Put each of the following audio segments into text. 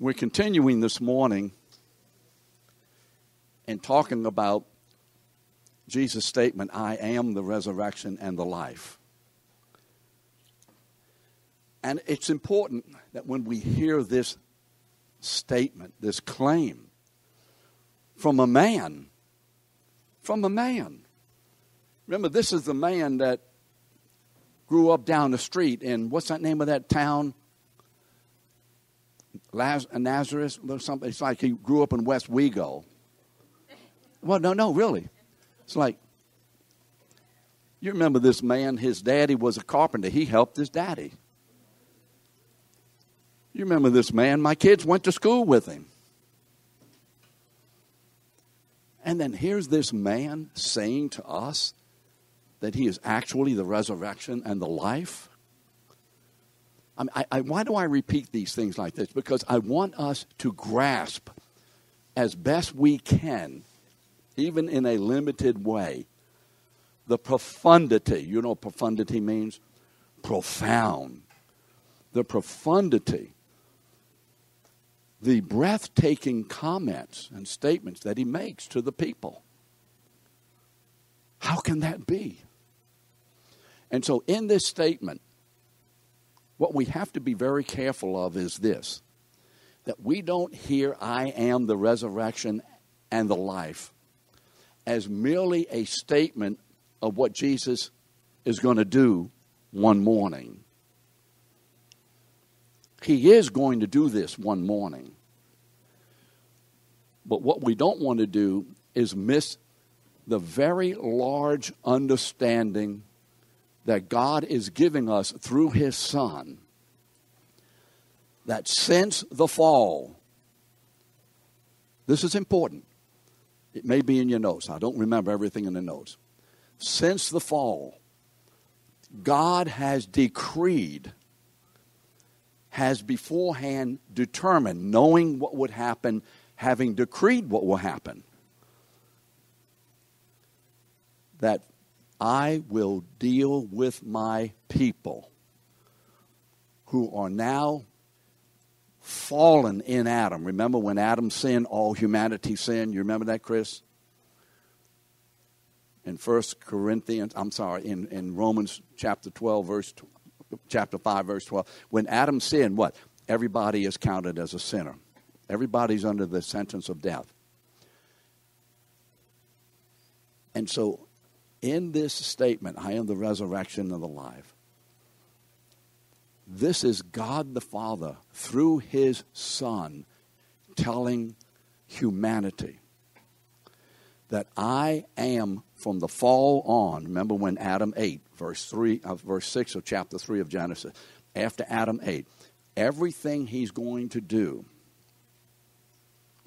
We're continuing this morning and talking about Jesus' statement I am the resurrection and the life. And it's important that when we hear this statement, this claim from a man, from a man. Remember, this is the man that grew up down the street in what's that name of that town? Laz- uh, Nazareth something. It's like he grew up in Westwego. Well, no, no, really. It's like you remember this man. His daddy was a carpenter. He helped his daddy. You remember this man? My kids went to school with him. And then here's this man saying to us that he is actually the resurrection and the life. I, I, why do I repeat these things like this? Because I want us to grasp as best we can, even in a limited way, the profundity. You know profundity means? Profound. The profundity, the breathtaking comments and statements that he makes to the people. How can that be? And so, in this statement, what we have to be very careful of is this that we don't hear, I am the resurrection and the life, as merely a statement of what Jesus is going to do one morning. He is going to do this one morning. But what we don't want to do is miss the very large understanding that God is giving us through His Son that since the fall, this is important. It may be in your notes. I don't remember everything in the notes. Since the fall, God has decreed, has beforehand determined, knowing what would happen, having decreed what will happen, that I will deal with my people who are now fallen in Adam. Remember when Adam sinned, all humanity sinned? You remember that, Chris? In First Corinthians, I'm sorry, in, in Romans chapter 12, verse chapter 5, verse 12. When Adam sinned, what? Everybody is counted as a sinner. Everybody's under the sentence of death. And so in this statement, I am the resurrection and the life, this is God the Father through his Son telling humanity that I am from the fall on. Remember when Adam ate, verse three, uh, verse six of chapter three of Genesis. After Adam ate, everything he's going to do.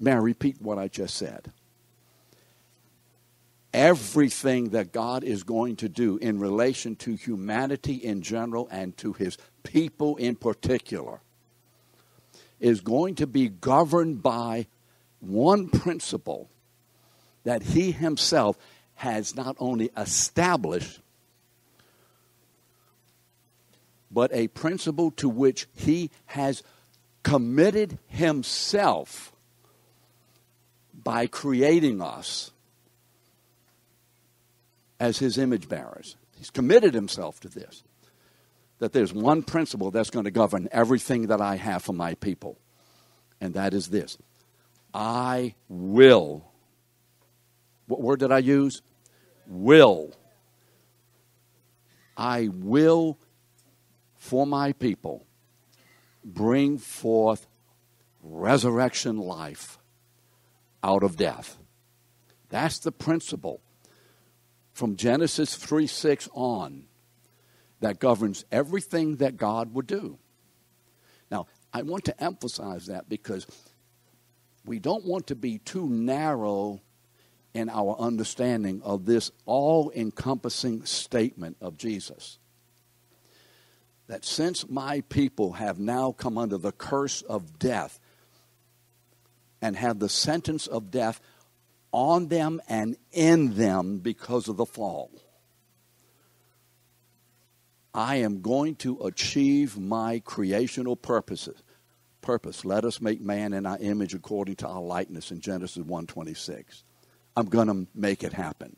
May I repeat what I just said? Everything that God is going to do in relation to humanity in general and to his people in particular is going to be governed by one principle that he himself has not only established, but a principle to which he has committed himself by creating us as his image bearers. He's committed himself to this. That there's one principle that's going to govern everything that I have for my people, and that is this I will. What word did I use? Will. I will, for my people, bring forth resurrection life out of death. That's the principle from Genesis 3 6 on that governs everything that God would do. Now, I want to emphasize that because we don't want to be too narrow in our understanding of this all encompassing statement of Jesus. That since my people have now come under the curse of death and have the sentence of death on them and in them because of the fall. I am going to achieve my creational purposes purpose. Let us make man in our image according to our likeness in Genesis 1:26. I'm going to make it happen.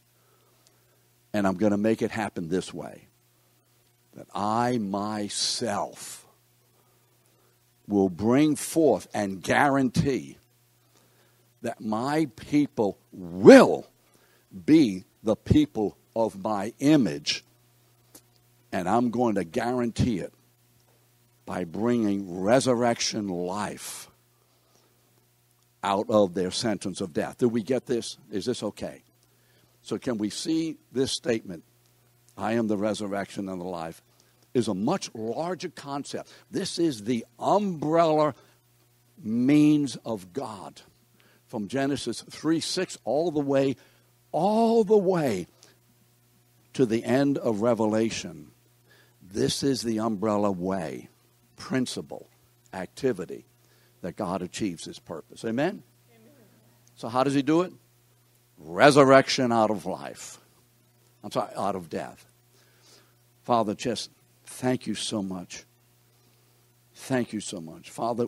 And I'm going to make it happen this way. That I myself will bring forth and guarantee that my people will be the people of my image. And I'm going to guarantee it by bringing resurrection life out of their sentence of death. Do we get this? Is this okay? So, can we see this statement, I am the resurrection and the life, is a much larger concept. This is the umbrella means of God from Genesis 3 6 all the way, all the way to the end of Revelation. This is the umbrella way, principle, activity that God achieves his purpose. Amen? Amen? So, how does he do it? Resurrection out of life. I'm sorry, out of death. Father, just thank you so much. Thank you so much. Father,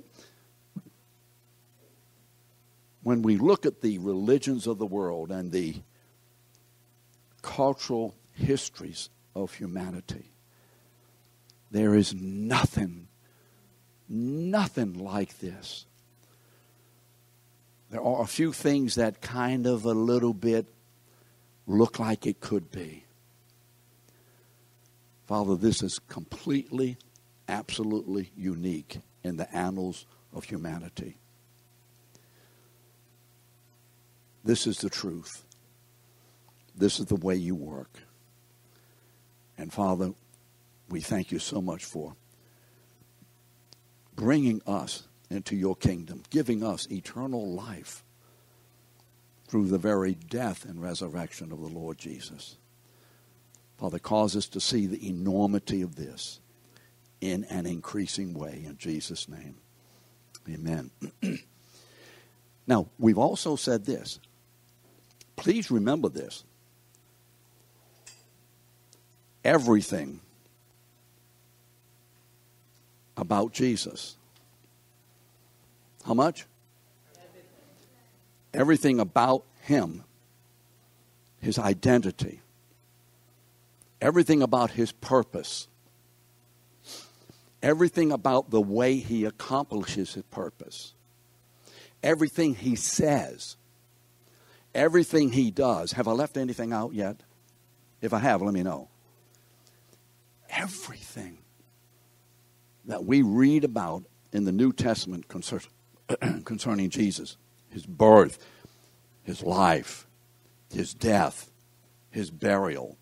when we look at the religions of the world and the cultural histories of humanity, there is nothing, nothing like this. There are a few things that kind of a little bit look like it could be. Father, this is completely, absolutely unique in the annals of humanity. This is the truth. This is the way you work. And Father, we thank you so much for bringing us into your kingdom, giving us eternal life through the very death and resurrection of the Lord Jesus. Father, cause us to see the enormity of this in an increasing way in Jesus' name. Amen. now, we've also said this. Please remember this. Everything about Jesus. How much? Everything about him, his identity, everything about his purpose, everything about the way he accomplishes his purpose, everything he says, everything he does. Have I left anything out yet? If I have, let me know. Everything that we read about in the New Testament concerning Jesus his birth, his life, his death, his burial,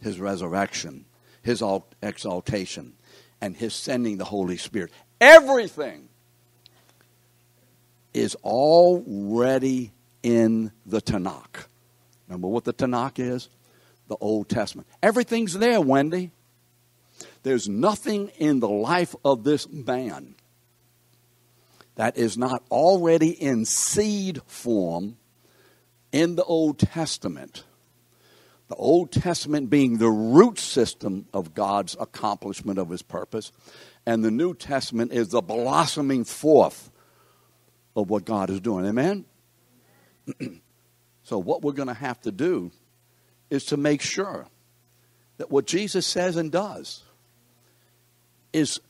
his resurrection, his exaltation, and his sending the Holy Spirit. Everything is already in the Tanakh. Remember what the Tanakh is? The Old Testament. Everything's there, Wendy. There's nothing in the life of this man that is not already in seed form in the Old Testament. The Old Testament being the root system of God's accomplishment of his purpose, and the New Testament is the blossoming forth of what God is doing. Amen? So, what we're going to have to do is to make sure that what Jesus says and does is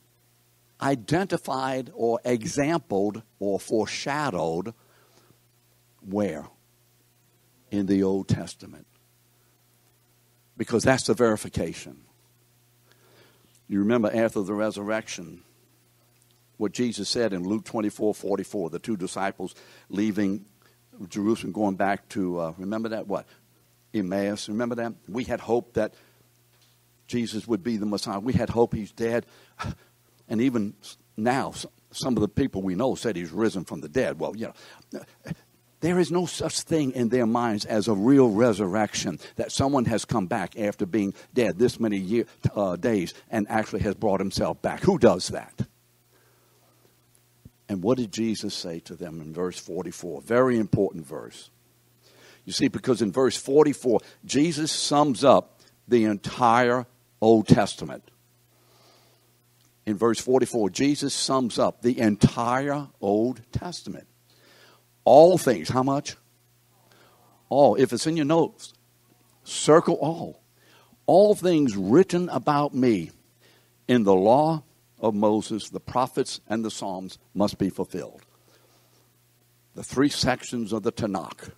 identified or exampled or foreshadowed where? In the Old Testament. Because that's the verification. You remember after the resurrection, what Jesus said in Luke 24 44, the two disciples leaving Jerusalem, going back to, uh, remember that? What? Emmaus. Remember that? We had hope that Jesus would be the Messiah. We had hope he's dead. And even now, some of the people we know said he's risen from the dead. Well, you know, there is no such thing in their minds as a real resurrection that someone has come back after being dead this many year, uh, days and actually has brought himself back. Who does that? And what did Jesus say to them in verse 44? Very important verse. You see, because in verse 44, Jesus sums up the entire Old Testament. in verse 44, Jesus sums up the entire Old Testament. All things, how much? All. If it's in your notes, circle all. All things written about me in the law of Moses, the prophets, and the Psalms must be fulfilled. The three sections of the Tanakh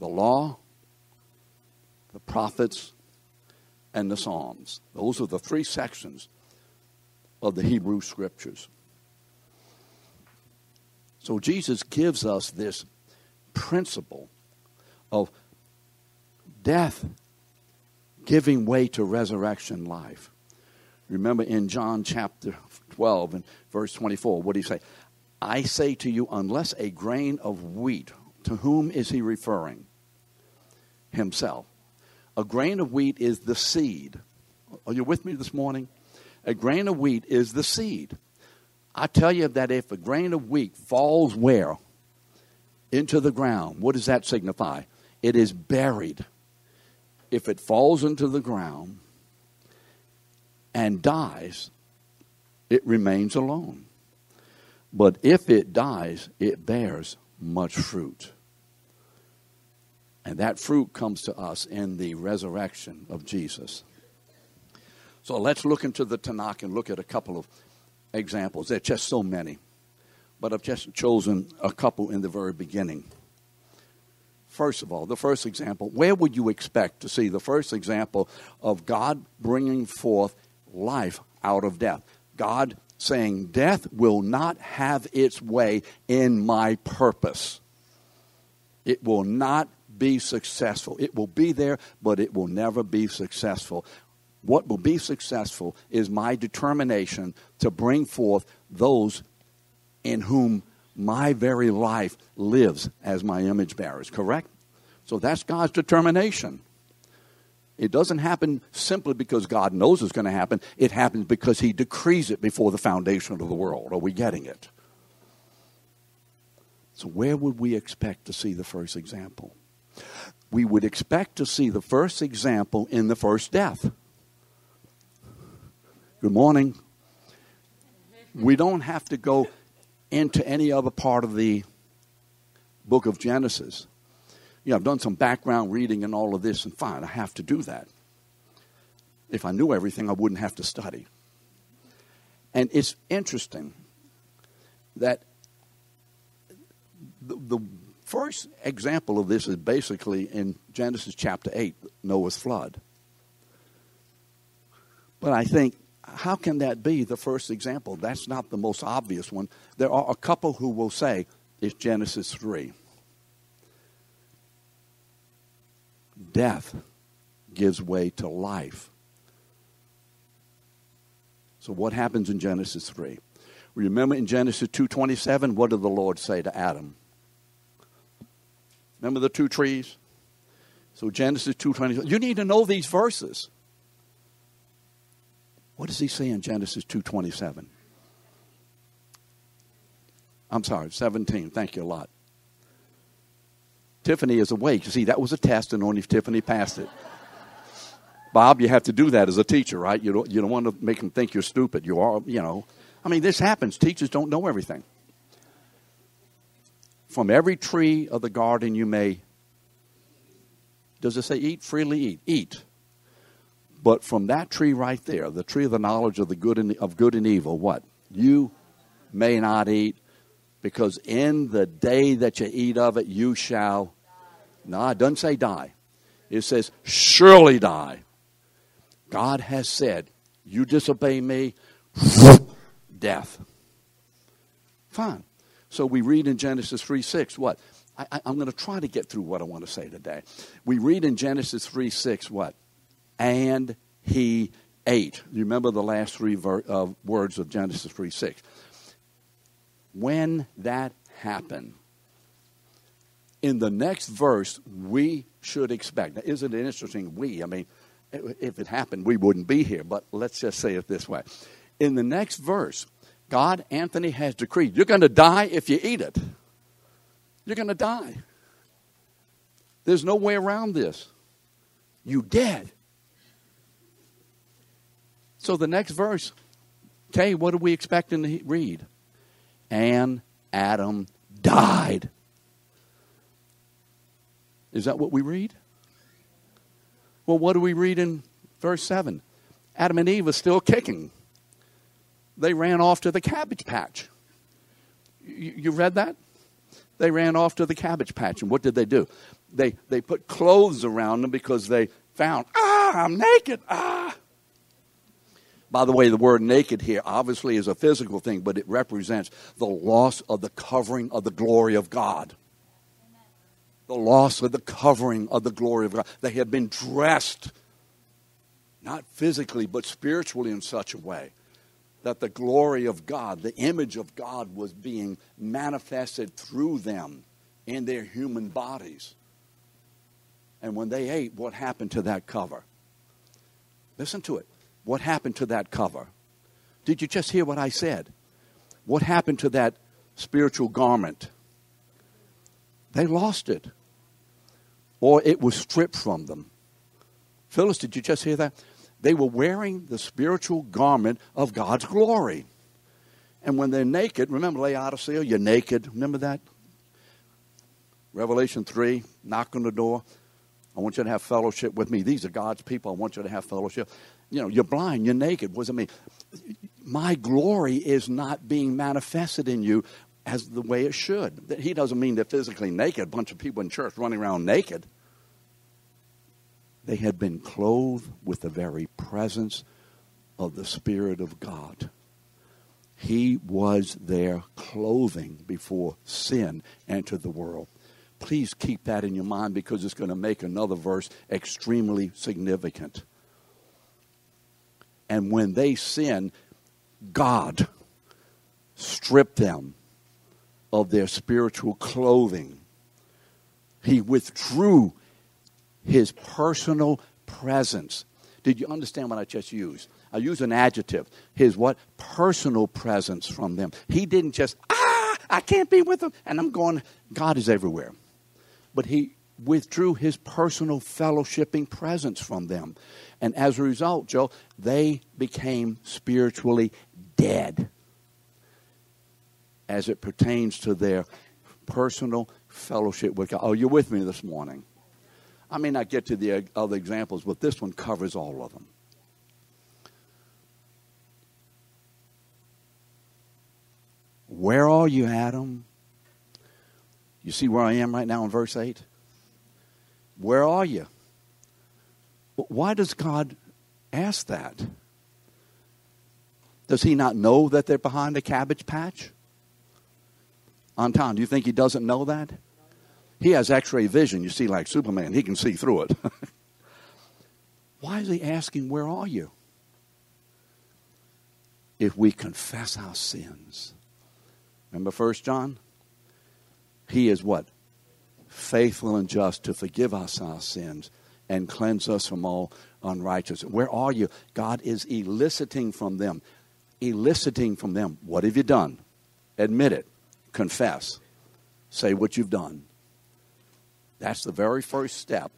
the law, the prophets, and the Psalms. Those are the three sections of the Hebrew Scriptures. So Jesus gives us this principle of death giving way to resurrection life. Remember in John chapter 12 and verse 24, what did he say? I say to you, unless a grain of wheat, to whom is he referring? Himself. A grain of wheat is the seed. Are you with me this morning? A grain of wheat is the seed. I tell you that if a grain of wheat falls where? Into the ground. What does that signify? It is buried. If it falls into the ground and dies, it remains alone. But if it dies, it bears much fruit. And that fruit comes to us in the resurrection of Jesus. So let's look into the Tanakh and look at a couple of examples. There are just so many, but I've just chosen a couple in the very beginning. First of all, the first example, where would you expect to see the first example of God bringing forth life out of death? God saying, Death will not have its way in my purpose. It will not be successful. It will be there, but it will never be successful. What will be successful is my determination to bring forth those in whom my very life lives as my image bearers, correct? So that's God's determination. It doesn't happen simply because God knows it's going to happen. It happens because He decrees it before the foundation of the world. Are we getting it? So, where would we expect to see the first example? We would expect to see the first example in the first death. Good morning. We don't have to go into any other part of the book of Genesis. You know, I've done some background reading and all of this, and fine, I have to do that. If I knew everything, I wouldn't have to study. And it's interesting that the, the first example of this is basically in Genesis chapter 8, Noah's flood. But I think how can that be the first example? That's not the most obvious one. There are a couple who will say it's Genesis 3. Death gives way to life. So what happens in Genesis 3? Remember in Genesis 2:27 what did the Lord say to Adam? Remember the two trees? So Genesis 2:27 You need to know these verses. What does he say in Genesis 2:27? I'm sorry, 17. Thank you a lot. Tiffany is awake. You see, that was a test, and only if Tiffany passed it. Bob, you have to do that as a teacher, right? You don't, you don't want to make them think you're stupid. You are, you know. I mean, this happens. Teachers don't know everything. From every tree of the garden you may, does it say eat? Freely eat. Eat. But from that tree right there, the tree of the knowledge of the good and of good and evil, what? You may not eat, because in the day that you eat of it, you shall. No, it doesn't say die. It says surely die. God has said, you disobey me, death. Fine. So we read in Genesis 3 6, what? I, am going to try to get through what I want to say today. We read in Genesis 3 6, what? and he ate. You remember the last three ver- uh, words of Genesis 3 6. When that happened, in the next verse, we should expect. Now, isn't it interesting? We, I mean, if it happened, we wouldn't be here, but let's just say it this way. In the next verse, God, Anthony, has decreed you're going to die if you eat it. You're going to die. There's no way around this. You dead. So the next verse, Okay, what are we expecting to read? And Adam died. Is that what we read? Well, what do we read in verse 7? Adam and Eve are still kicking. They ran off to the cabbage patch. You, you read that? They ran off to the cabbage patch. And what did they do? They, they put clothes around them because they found, ah, I'm naked. Ah. By the way, the word naked here obviously is a physical thing, but it represents the loss of the covering of the glory of God. The loss of the covering of the glory of God. They had been dressed, not physically, but spiritually in such a way that the glory of God, the image of God, was being manifested through them in their human bodies. And when they ate, what happened to that cover? Listen to it. What happened to that cover? Did you just hear what I said? What happened to that spiritual garment? They lost it. Or it was stripped from them. Phyllis, did you just hear that? They were wearing the spiritual garment of God's glory. And when they're naked, remember Laodicea, you're naked. Remember that? Revelation 3, knock on the door. I want you to have fellowship with me. These are God's people. I want you to have fellowship. You know, you're blind, you're naked. What does it mean? My glory is not being manifested in you as the way it should. He doesn't mean they're physically naked, a bunch of people in church running around naked. They had been clothed with the very presence of the Spirit of God. He was their clothing before sin entered the world. Please keep that in your mind because it's going to make another verse extremely significant. And when they sin, God stripped them of their spiritual clothing. He withdrew his personal presence. Did you understand what I just used? I use an adjective. His what? Personal presence from them. He didn't just, ah, I can't be with them. And I'm going, God is everywhere. But he withdrew his personal fellowshipping presence from them. And as a result, Joe, they became spiritually dead as it pertains to their personal fellowship with God. Oh, you're with me this morning. I may not get to the other examples, but this one covers all of them. Where are you, Adam? You see where I am right now in verse 8? Where are you? Why does God ask that? Does he not know that they're behind a cabbage patch? Anton, do you think he doesn't know that? He has x ray vision, you see, like Superman. He can see through it. Why is he asking, Where are you? If we confess our sins. Remember First John? He is what? Faithful and just to forgive us our sins and cleanse us from all unrighteousness. Where are you? God is eliciting from them. Eliciting from them. What have you done? Admit it. Confess. Say what you've done. That's the very first step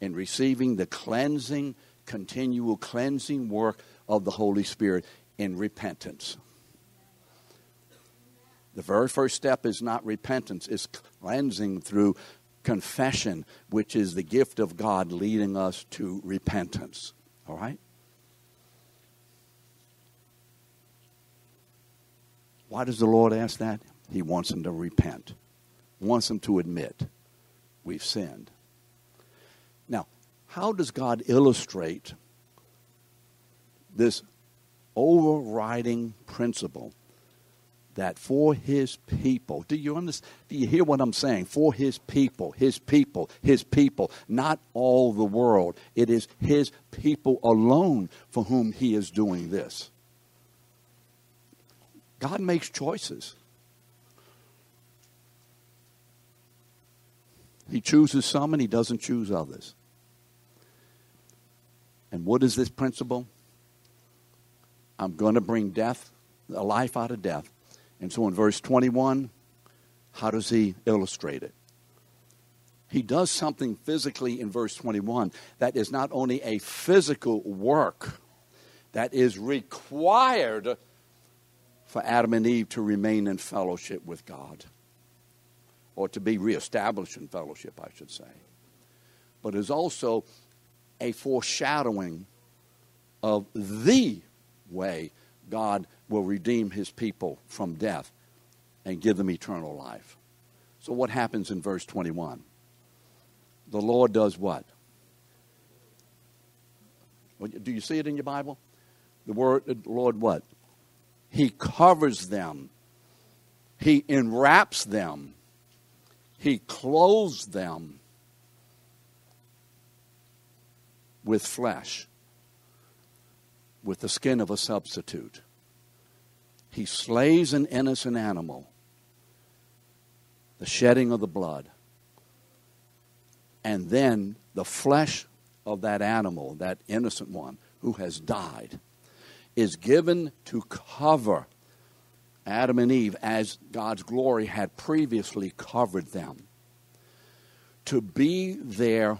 in receiving the cleansing, continual cleansing work of the Holy Spirit in repentance. The very first step is not repentance, it's cleansing through confession, which is the gift of God leading us to repentance. All right? Why does the Lord ask that? He wants them to repent, wants them to admit we've sinned. Now, how does God illustrate this overriding principle that for his people, do you understand? Do you hear what I'm saying? For his people, his people, his people, not all the world. It is his people alone for whom he is doing this. God makes choices. He chooses some and he doesn't choose others. And what is this principle? I'm going to bring death, a life out of death. And so in verse 21, how does he illustrate it? He does something physically in verse 21 that is not only a physical work that is required for Adam and Eve to remain in fellowship with God, or to be reestablished in fellowship, I should say. But is also a foreshadowing of the way God will redeem his people from death and give them eternal life. So, what happens in verse 21? The Lord does what? Do you see it in your Bible? The word, the Lord, what? He covers them, He enwraps them, He clothes them with flesh, with the skin of a substitute. He slays an innocent animal, the shedding of the blood, and then the flesh of that animal, that innocent one who has died, is given to cover Adam and Eve as God's glory had previously covered them. To be their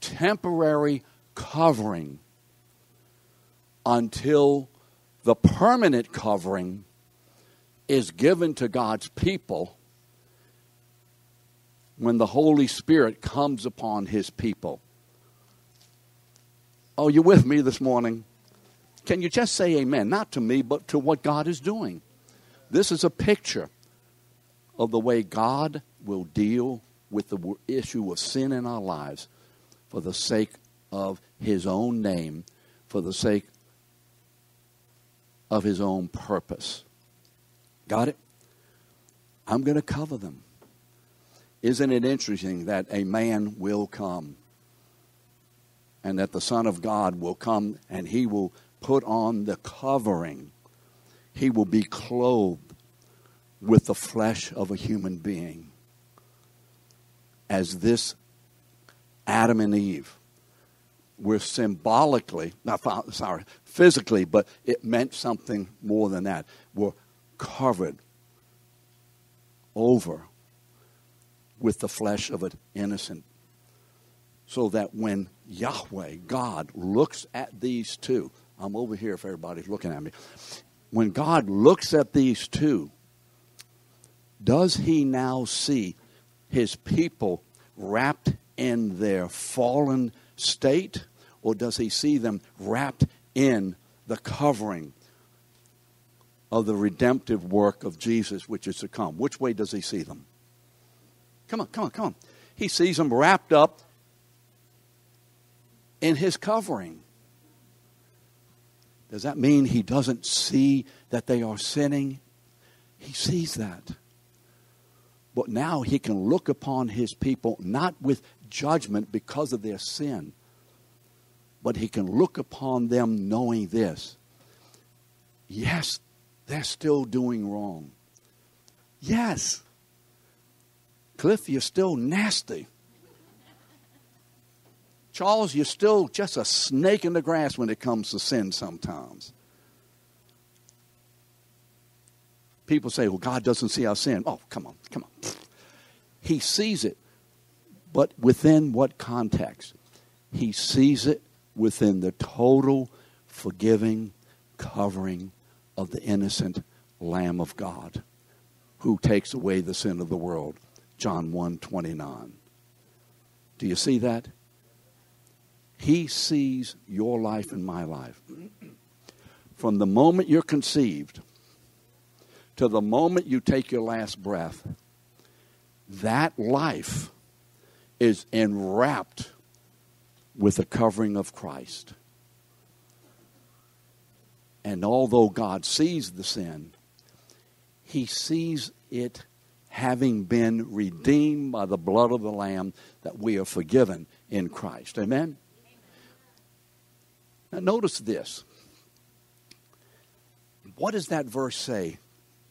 temporary covering until the permanent covering is given to God's people when the Holy Spirit comes upon his people. Oh, you with me this morning? Can you just say amen? Not to me, but to what God is doing. This is a picture of the way God will deal with the issue of sin in our lives for the sake of His own name, for the sake of His own purpose. Got it? I'm going to cover them. Isn't it interesting that a man will come and that the Son of God will come and he will put on the covering? He will be clothed with the flesh of a human being. As this Adam and Eve were symbolically, not sorry, physically, but it meant something more than that, were covered over with the flesh of an innocent. So that when Yahweh, God, looks at these two, I'm over here if everybody's looking at me. When God looks at these two, does he now see his people wrapped in their fallen state, or does he see them wrapped in the covering of the redemptive work of Jesus, which is to come? Which way does he see them? Come on, come on, come on. He sees them wrapped up in his covering. Does that mean he doesn't see that they are sinning? He sees that. But now he can look upon his people not with judgment because of their sin, but he can look upon them knowing this. Yes, they're still doing wrong. Yes. Cliff, you're still nasty. Charles, you're still just a snake in the grass when it comes to sin sometimes. People say, well, God doesn't see our sin. Oh, come on, come on. He sees it, but within what context? He sees it within the total forgiving covering of the innocent Lamb of God who takes away the sin of the world. John 1 29. Do you see that? He sees your life and my life. From the moment you're conceived to the moment you take your last breath, that life is enwrapped with the covering of Christ. And although God sees the sin, he sees it having been redeemed by the blood of the Lamb that we are forgiven in Christ. Amen? Now notice this. What does that verse say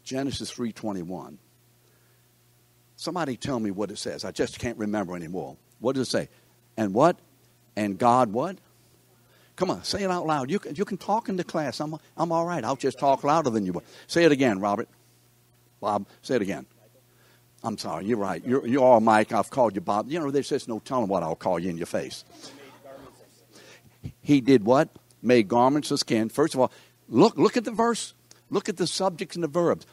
Genesis 3:21. Somebody tell me what it says. I just can't remember anymore. What does it say? And what? And God what? Come on, say it out loud. You can, you can talk in the class. I'm, I'm all right. I'll just talk louder than you. Say it again, Robert. Bob, say it again. I'm sorry. You're right. You're, you're all Mike. I've called you Bob. You know, there's just no telling what I'll call you in your face. He did what? Made garments of skin. First of all, look, look at the verse Look at the subjects and the verbs.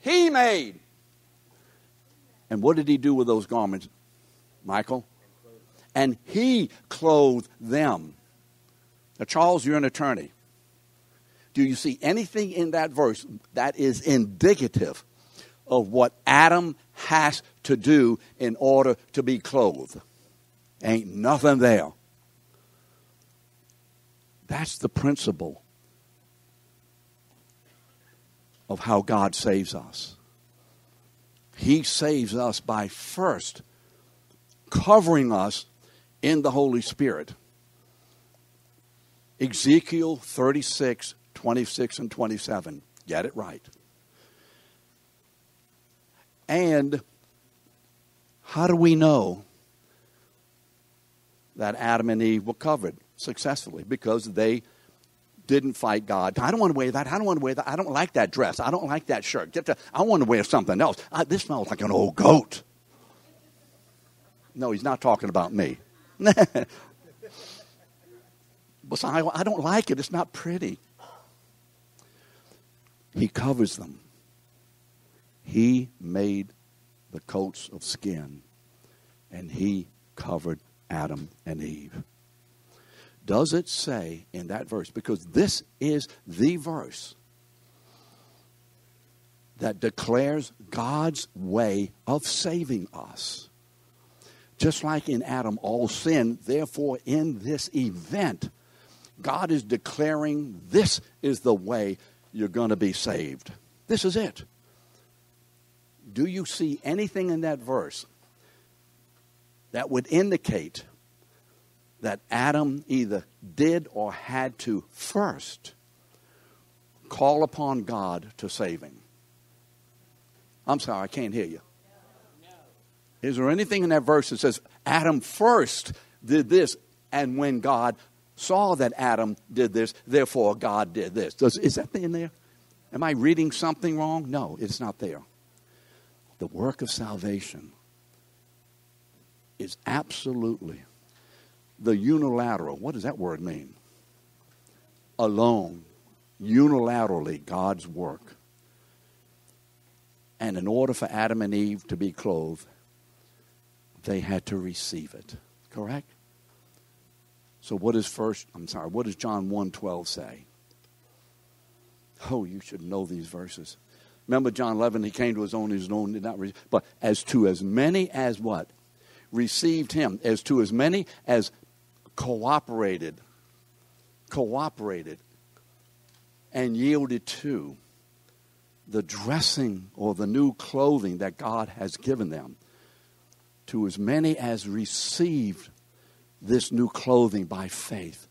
He made. And what did he do with those garments, Michael? And he clothed them. Now, Charles, you're an attorney. Do you see anything in that verse that is indicative of what Adam has to do in order to be clothed? Ain't nothing there. That's the principle of how God saves us. He saves us by first covering us in the Holy Spirit. Ezekiel 36, 26, and 27. Get it right. And how do we know that Adam and Eve were covered successfully? Because they didn't fight God. I don't want to wear that. I don't want to wear that. I don't like that dress. I don't like that shirt. To, I want to wear something else. I, this smells like an old goat. No, he's not talking about me. I, I don't like it. It's not pretty. He covers them. He made the coats of skin, and he covered Adam and Eve. Does it say in that verse, because this is the verse that declares God's way of saving us? Just like in Adam, all sin, therefore, in this event, God is declaring this is the way you're going to be saved. This is it. Do you see anything in that verse that would indicate that Adam either did or had to first call upon God to save him? I'm sorry, I can't hear you. Is there anything in that verse that says Adam first did this, and when God saw that Adam did this, therefore God did this? Does, is that in there? Am I reading something wrong? No, it's not there. The work of salvation is absolutely the unilateral. What does that word mean? Alone, unilaterally, God's work. And in order for Adam and Eve to be clothed, they had to receive it. Correct? So what is first I'm sorry, what does John 1:12 say? Oh, you should know these verses. Remember John 11, he came to his own, his own did not receive. But as to as many as what? Received him. As to as many as cooperated, cooperated, and yielded to the dressing or the new clothing that God has given them to as many as received this new clothing by faith.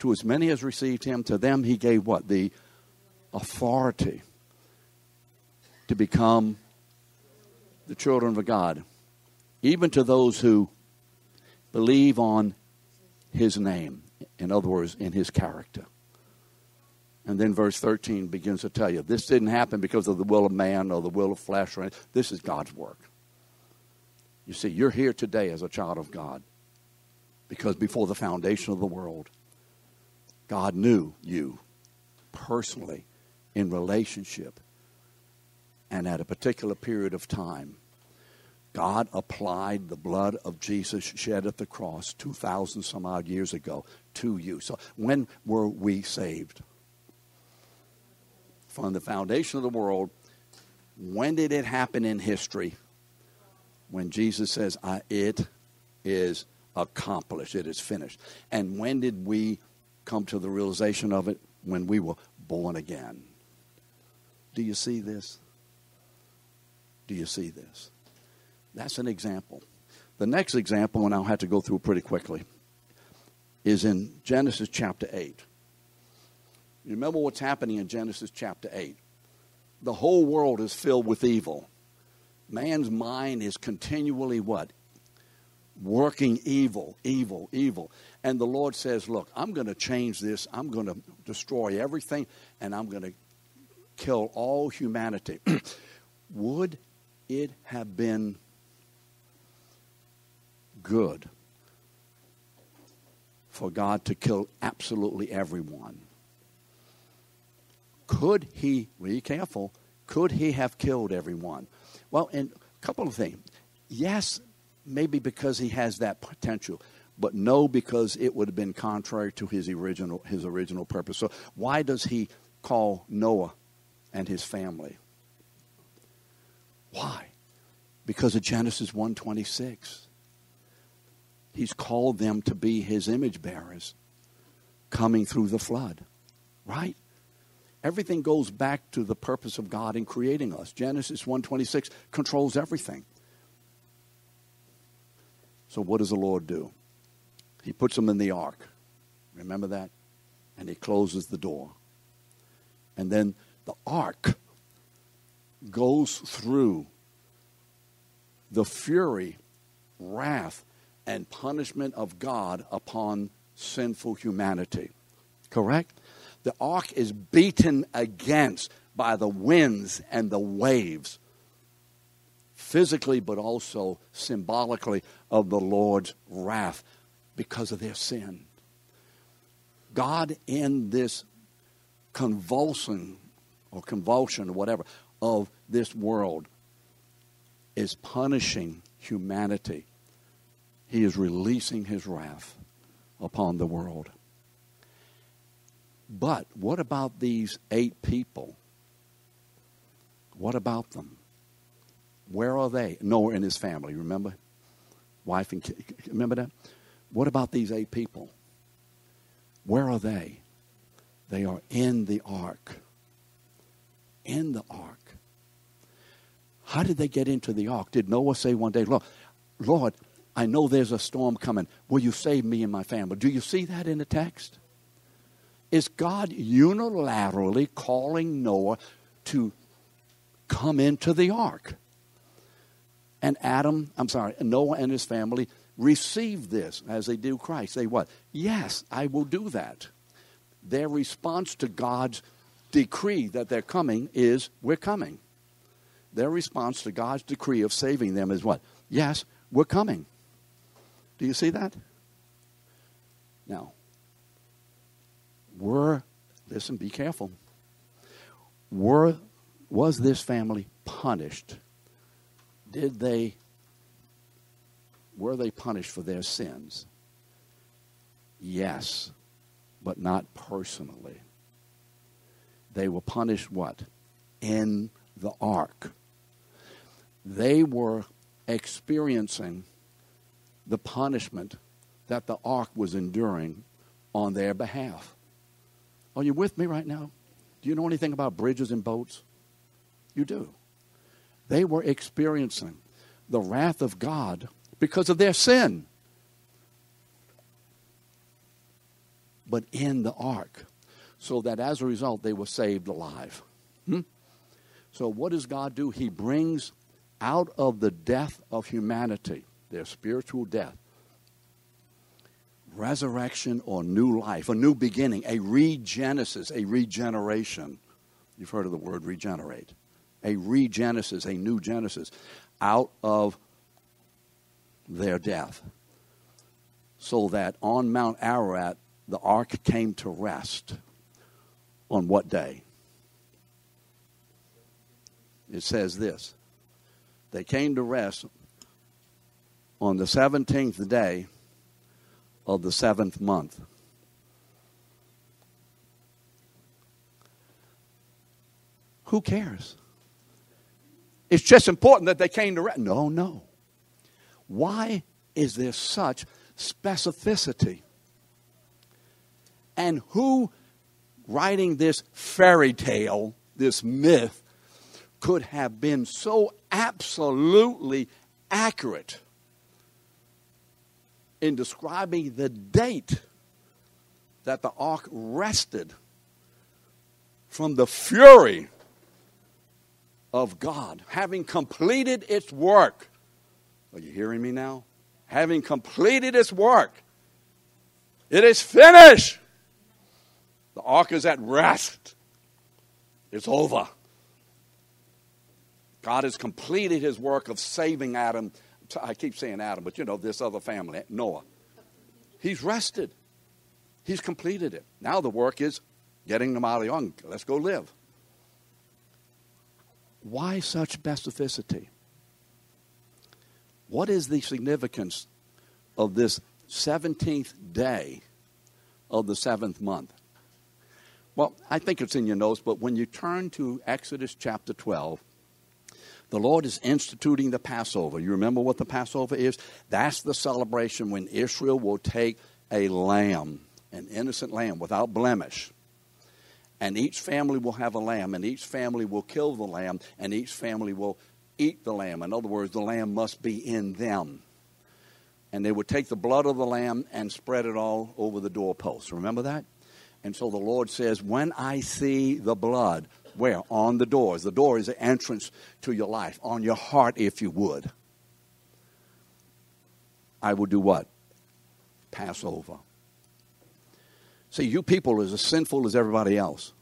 To as many as received him, to them he gave what? The authority to become the children of God. Even to those who believe on his name. In other words, in his character. And then verse 13 begins to tell you this didn't happen because of the will of man or the will of flesh or anything. This is God's work. You see, you're here today as a child of God because before the foundation of the world, God knew you personally in relationship. And at a particular period of time, God applied the blood of Jesus shed at the cross 2,000 some odd years ago to you. So when were we saved? From the foundation of the world, when did it happen in history? when Jesus says, It is accomplished, it is finished. And when did we come to the realization of it? When we were born again. Do you see this? Do you see this? That's an example. The next example, and I'll have to go through pretty quickly, is in Genesis chapter 8. You remember what's happening in Genesis chapter 8? The whole world is filled with evil. Man's mind is continually what? Working evil, evil, evil. And the Lord says, Look, I'm going to change this. I'm going to destroy everything, and I'm going to kill all humanity. Would it have been good for God to kill absolutely everyone? Could he, be careful, could he have killed everyone? Well, and a couple of things. Yes, maybe because he has that potential, but no, because it would have been contrary to his original his original purpose. So why does he call Noah and his family? Why? Because of Genesis 126. He's called them to be his image bearers coming through the flood. Right? Everything goes back to the purpose of God in creating us. Genesis 126 controls everything. So what does the Lord do? He puts them in the ark. Remember that? And he closes the door. And then the ark goes through the fury, wrath, and punishment of God upon sinful humanity. Correct? The ark is beaten against by the winds and the waves, physically, but also symbolically of the Lord's wrath because of their sin. God, in this convulsion or convulsion or whatever of this world, is punishing humanity. He is releasing his wrath upon the world. But what about these eight people? What about them? Where are they? Noah and his family, remember? Wife and kid. Remember that? What about these eight people? Where are they? They are in the ark. In the ark. How did they get into the ark? Did Noah say one day, Lord, Lord, I know there's a storm coming. Will you save me and my family? Do you see that in the text? Is God unilaterally calling Noah to come into the ark? And Adam, I'm sorry, Noah and his family received this as they do Christ. They what? Yes, I will do that. Their response to God's decree that they're coming is, we're coming. Their response to God's decree of saving them is what? Yes, we're coming. Do you see that? Now, were, listen, be careful. Were, was this family punished? Did they, were they punished for their sins? Yes, but not personally. They were punished what? In the ark. They were experiencing the punishment that the ark was enduring on their behalf. Are you with me right now? Do you know anything about bridges and boats? You do. They were experiencing the wrath of God because of their sin. But in the ark, so that as a result they were saved alive. Hmm? So, what does God do? He brings out of the death of humanity their spiritual death. Resurrection or new life, a new beginning, a regenesis, a regeneration. You've heard of the word regenerate. A regenesis, a new genesis out of their death. So that on Mount Ararat, the ark came to rest. On what day? It says this they came to rest on the 17th day of the seventh month. Who cares? It's just important that they came to rest. No, no. Why is there such specificity? And who writing this fairy tale, this myth, could have been so absolutely accurate in describing the date that the ark rested from the fury of God, having completed its work. Are you hearing me now? Having completed its work, it is finished. The ark is at rest. It's over. God has completed his work of saving Adam I keep saying Adam, but you know, this other family, Noah. He's rested. He's completed it. Now the work is getting them out of. Let's go live. Why such specificity? What is the significance of this 17th day of the seventh month? Well, I think it's in your notes, but when you turn to Exodus chapter 12, the Lord is instituting the Passover. You remember what the Passover is? That's the celebration when Israel will take a lamb, an innocent lamb without blemish. And each family will have a lamb, and each family will kill the lamb, and each family will eat the lamb. In other words, the lamb must be in them. And they would take the blood of the lamb and spread it all over the doorposts. Remember that? And so the Lord says, When I see the blood, where? On the doors. The door is the entrance to your life, on your heart, if you would. I will do what? Pass over. See, you people are as sinful as everybody else.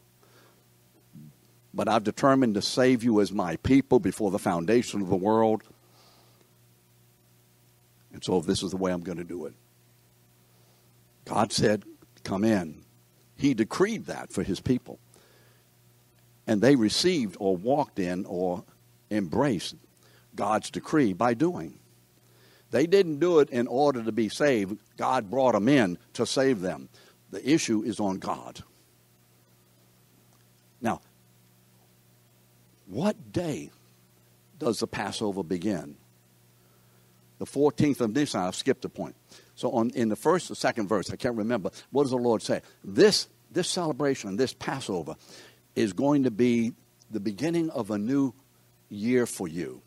But I've determined to save you as my people before the foundation of the world. And so this is the way I'm going to do it. God said, Come in. He decreed that for his people. And they received or walked in or embraced God's decree by doing. They didn't do it in order to be saved. God brought them in to save them. The issue is on God. Now, what day does the Passover begin? The 14th of Nisan. I've skipped a point. So on, in the first or second verse, I can't remember, what does the Lord say? This, this celebration, and this Passover, is going to be the beginning of a new year for you.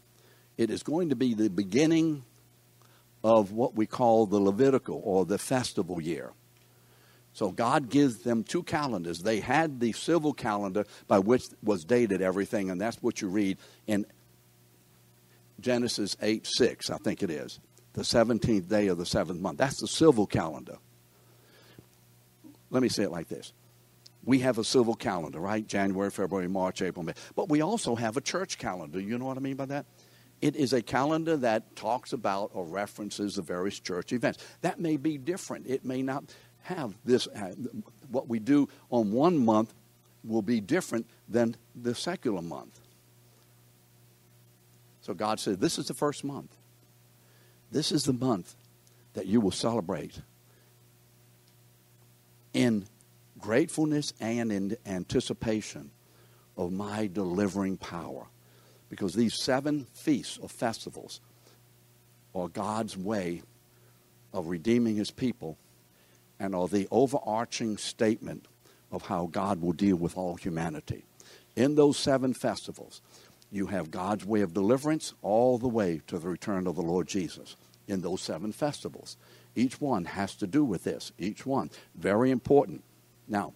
It is going to be the beginning of what we call the Levitical or the festival year. So God gives them two calendars. They had the civil calendar by which was dated everything, and that's what you read in Genesis 8 6, I think it is the 17th day of the seventh month. That's the civil calendar. Let me say it like this. We have a civil calendar, right? January, February, March, April, May. But we also have a church calendar. You know what I mean by that? It is a calendar that talks about or references the various church events. That may be different. It may not have this. Uh, what we do on one month will be different than the secular month. So God said, This is the first month. This is the month that you will celebrate in gratefulness and in anticipation of my delivering power. Because these seven feasts or festivals are God's way of redeeming his people and are the overarching statement of how God will deal with all humanity. In those seven festivals, you have God's way of deliverance all the way to the return of the Lord Jesus in those seven festivals. Each one has to do with this. Each one. Very important. Now,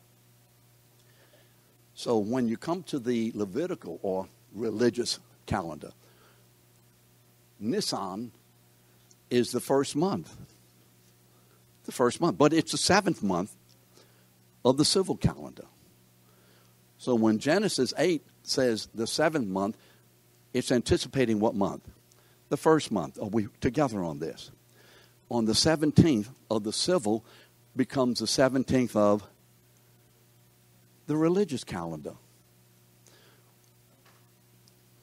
so when you come to the Levitical or religious calendar, Nisan is the first month. The first month. But it's the seventh month of the civil calendar. So when Genesis 8 says the seventh month, it's anticipating what month? The first month. Are we together on this? On the 17th of the civil becomes the 17th of the religious calendar.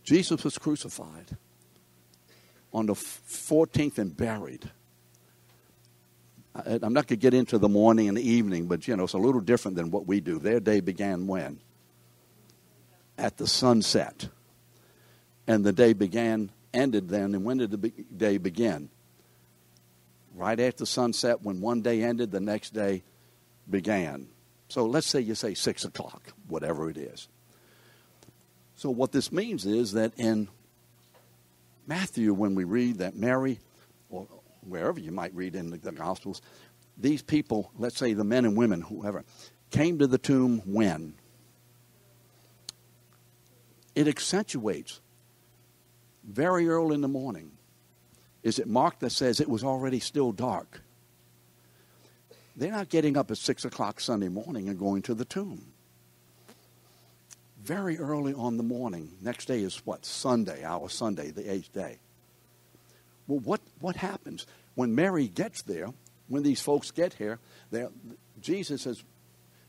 Jesus was crucified on the 14th and buried. I'm not going to get into the morning and the evening, but you know, it's a little different than what we do. Their day began when? At the sunset and the day began, ended then. And when did the day begin? Right after sunset, when one day ended, the next day began. So let's say you say 6 o'clock, whatever it is. So what this means is that in Matthew, when we read that Mary, or wherever you might read in the, the Gospels, these people, let's say the men and women, whoever, came to the tomb when? It accentuates very early in the morning. Is it Mark that says it was already still dark? They're not getting up at 6 o'clock Sunday morning and going to the tomb. Very early on the morning. Next day is what? Sunday, our Sunday, the eighth day. Well, what, what happens? When Mary gets there, when these folks get here, Jesus is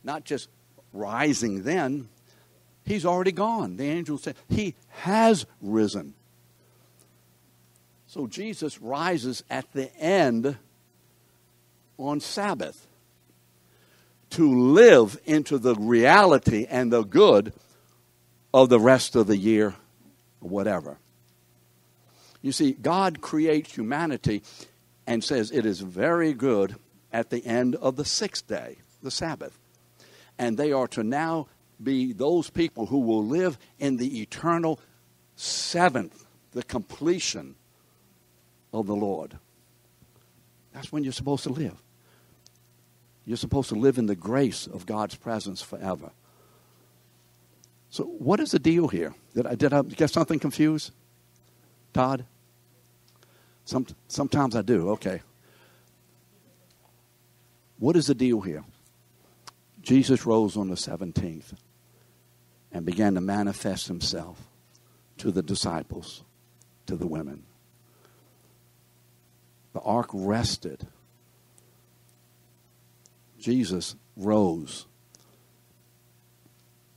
not just rising then, He's already gone. The angel said, He has risen. So Jesus rises at the end on Sabbath to live into the reality and the good of the rest of the year, whatever. You see, God creates humanity and says it is very good at the end of the sixth day, the Sabbath. And they are to now be those people who will live in the eternal seventh, the completion of the Lord. That's when you're supposed to live. You're supposed to live in the grace of God's presence forever. So, what is the deal here? Did I, did I get something confused? Todd? Some, sometimes I do. Okay. What is the deal here? Jesus rose on the 17th and began to manifest himself to the disciples, to the women. The ark rested. Jesus rose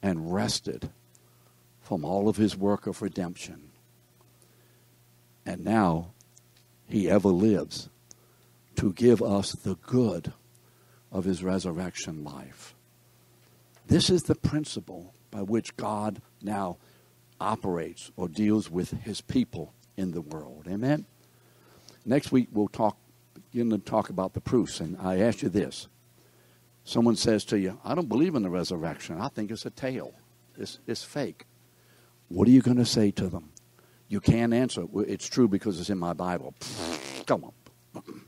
and rested from all of his work of redemption. And now he ever lives to give us the good of his resurrection life. This is the principle by which God now operates or deals with his people in the world. Amen? Next week, we'll talk, begin to talk about the proofs. And I ask you this. Someone says to you, I don't believe in the resurrection. I think it's a tale. It's, it's fake. What are you going to say to them? You can't answer. It's true because it's in my Bible. Come on.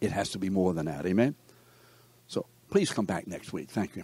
It has to be more than that. Amen? So please come back next week. Thank you.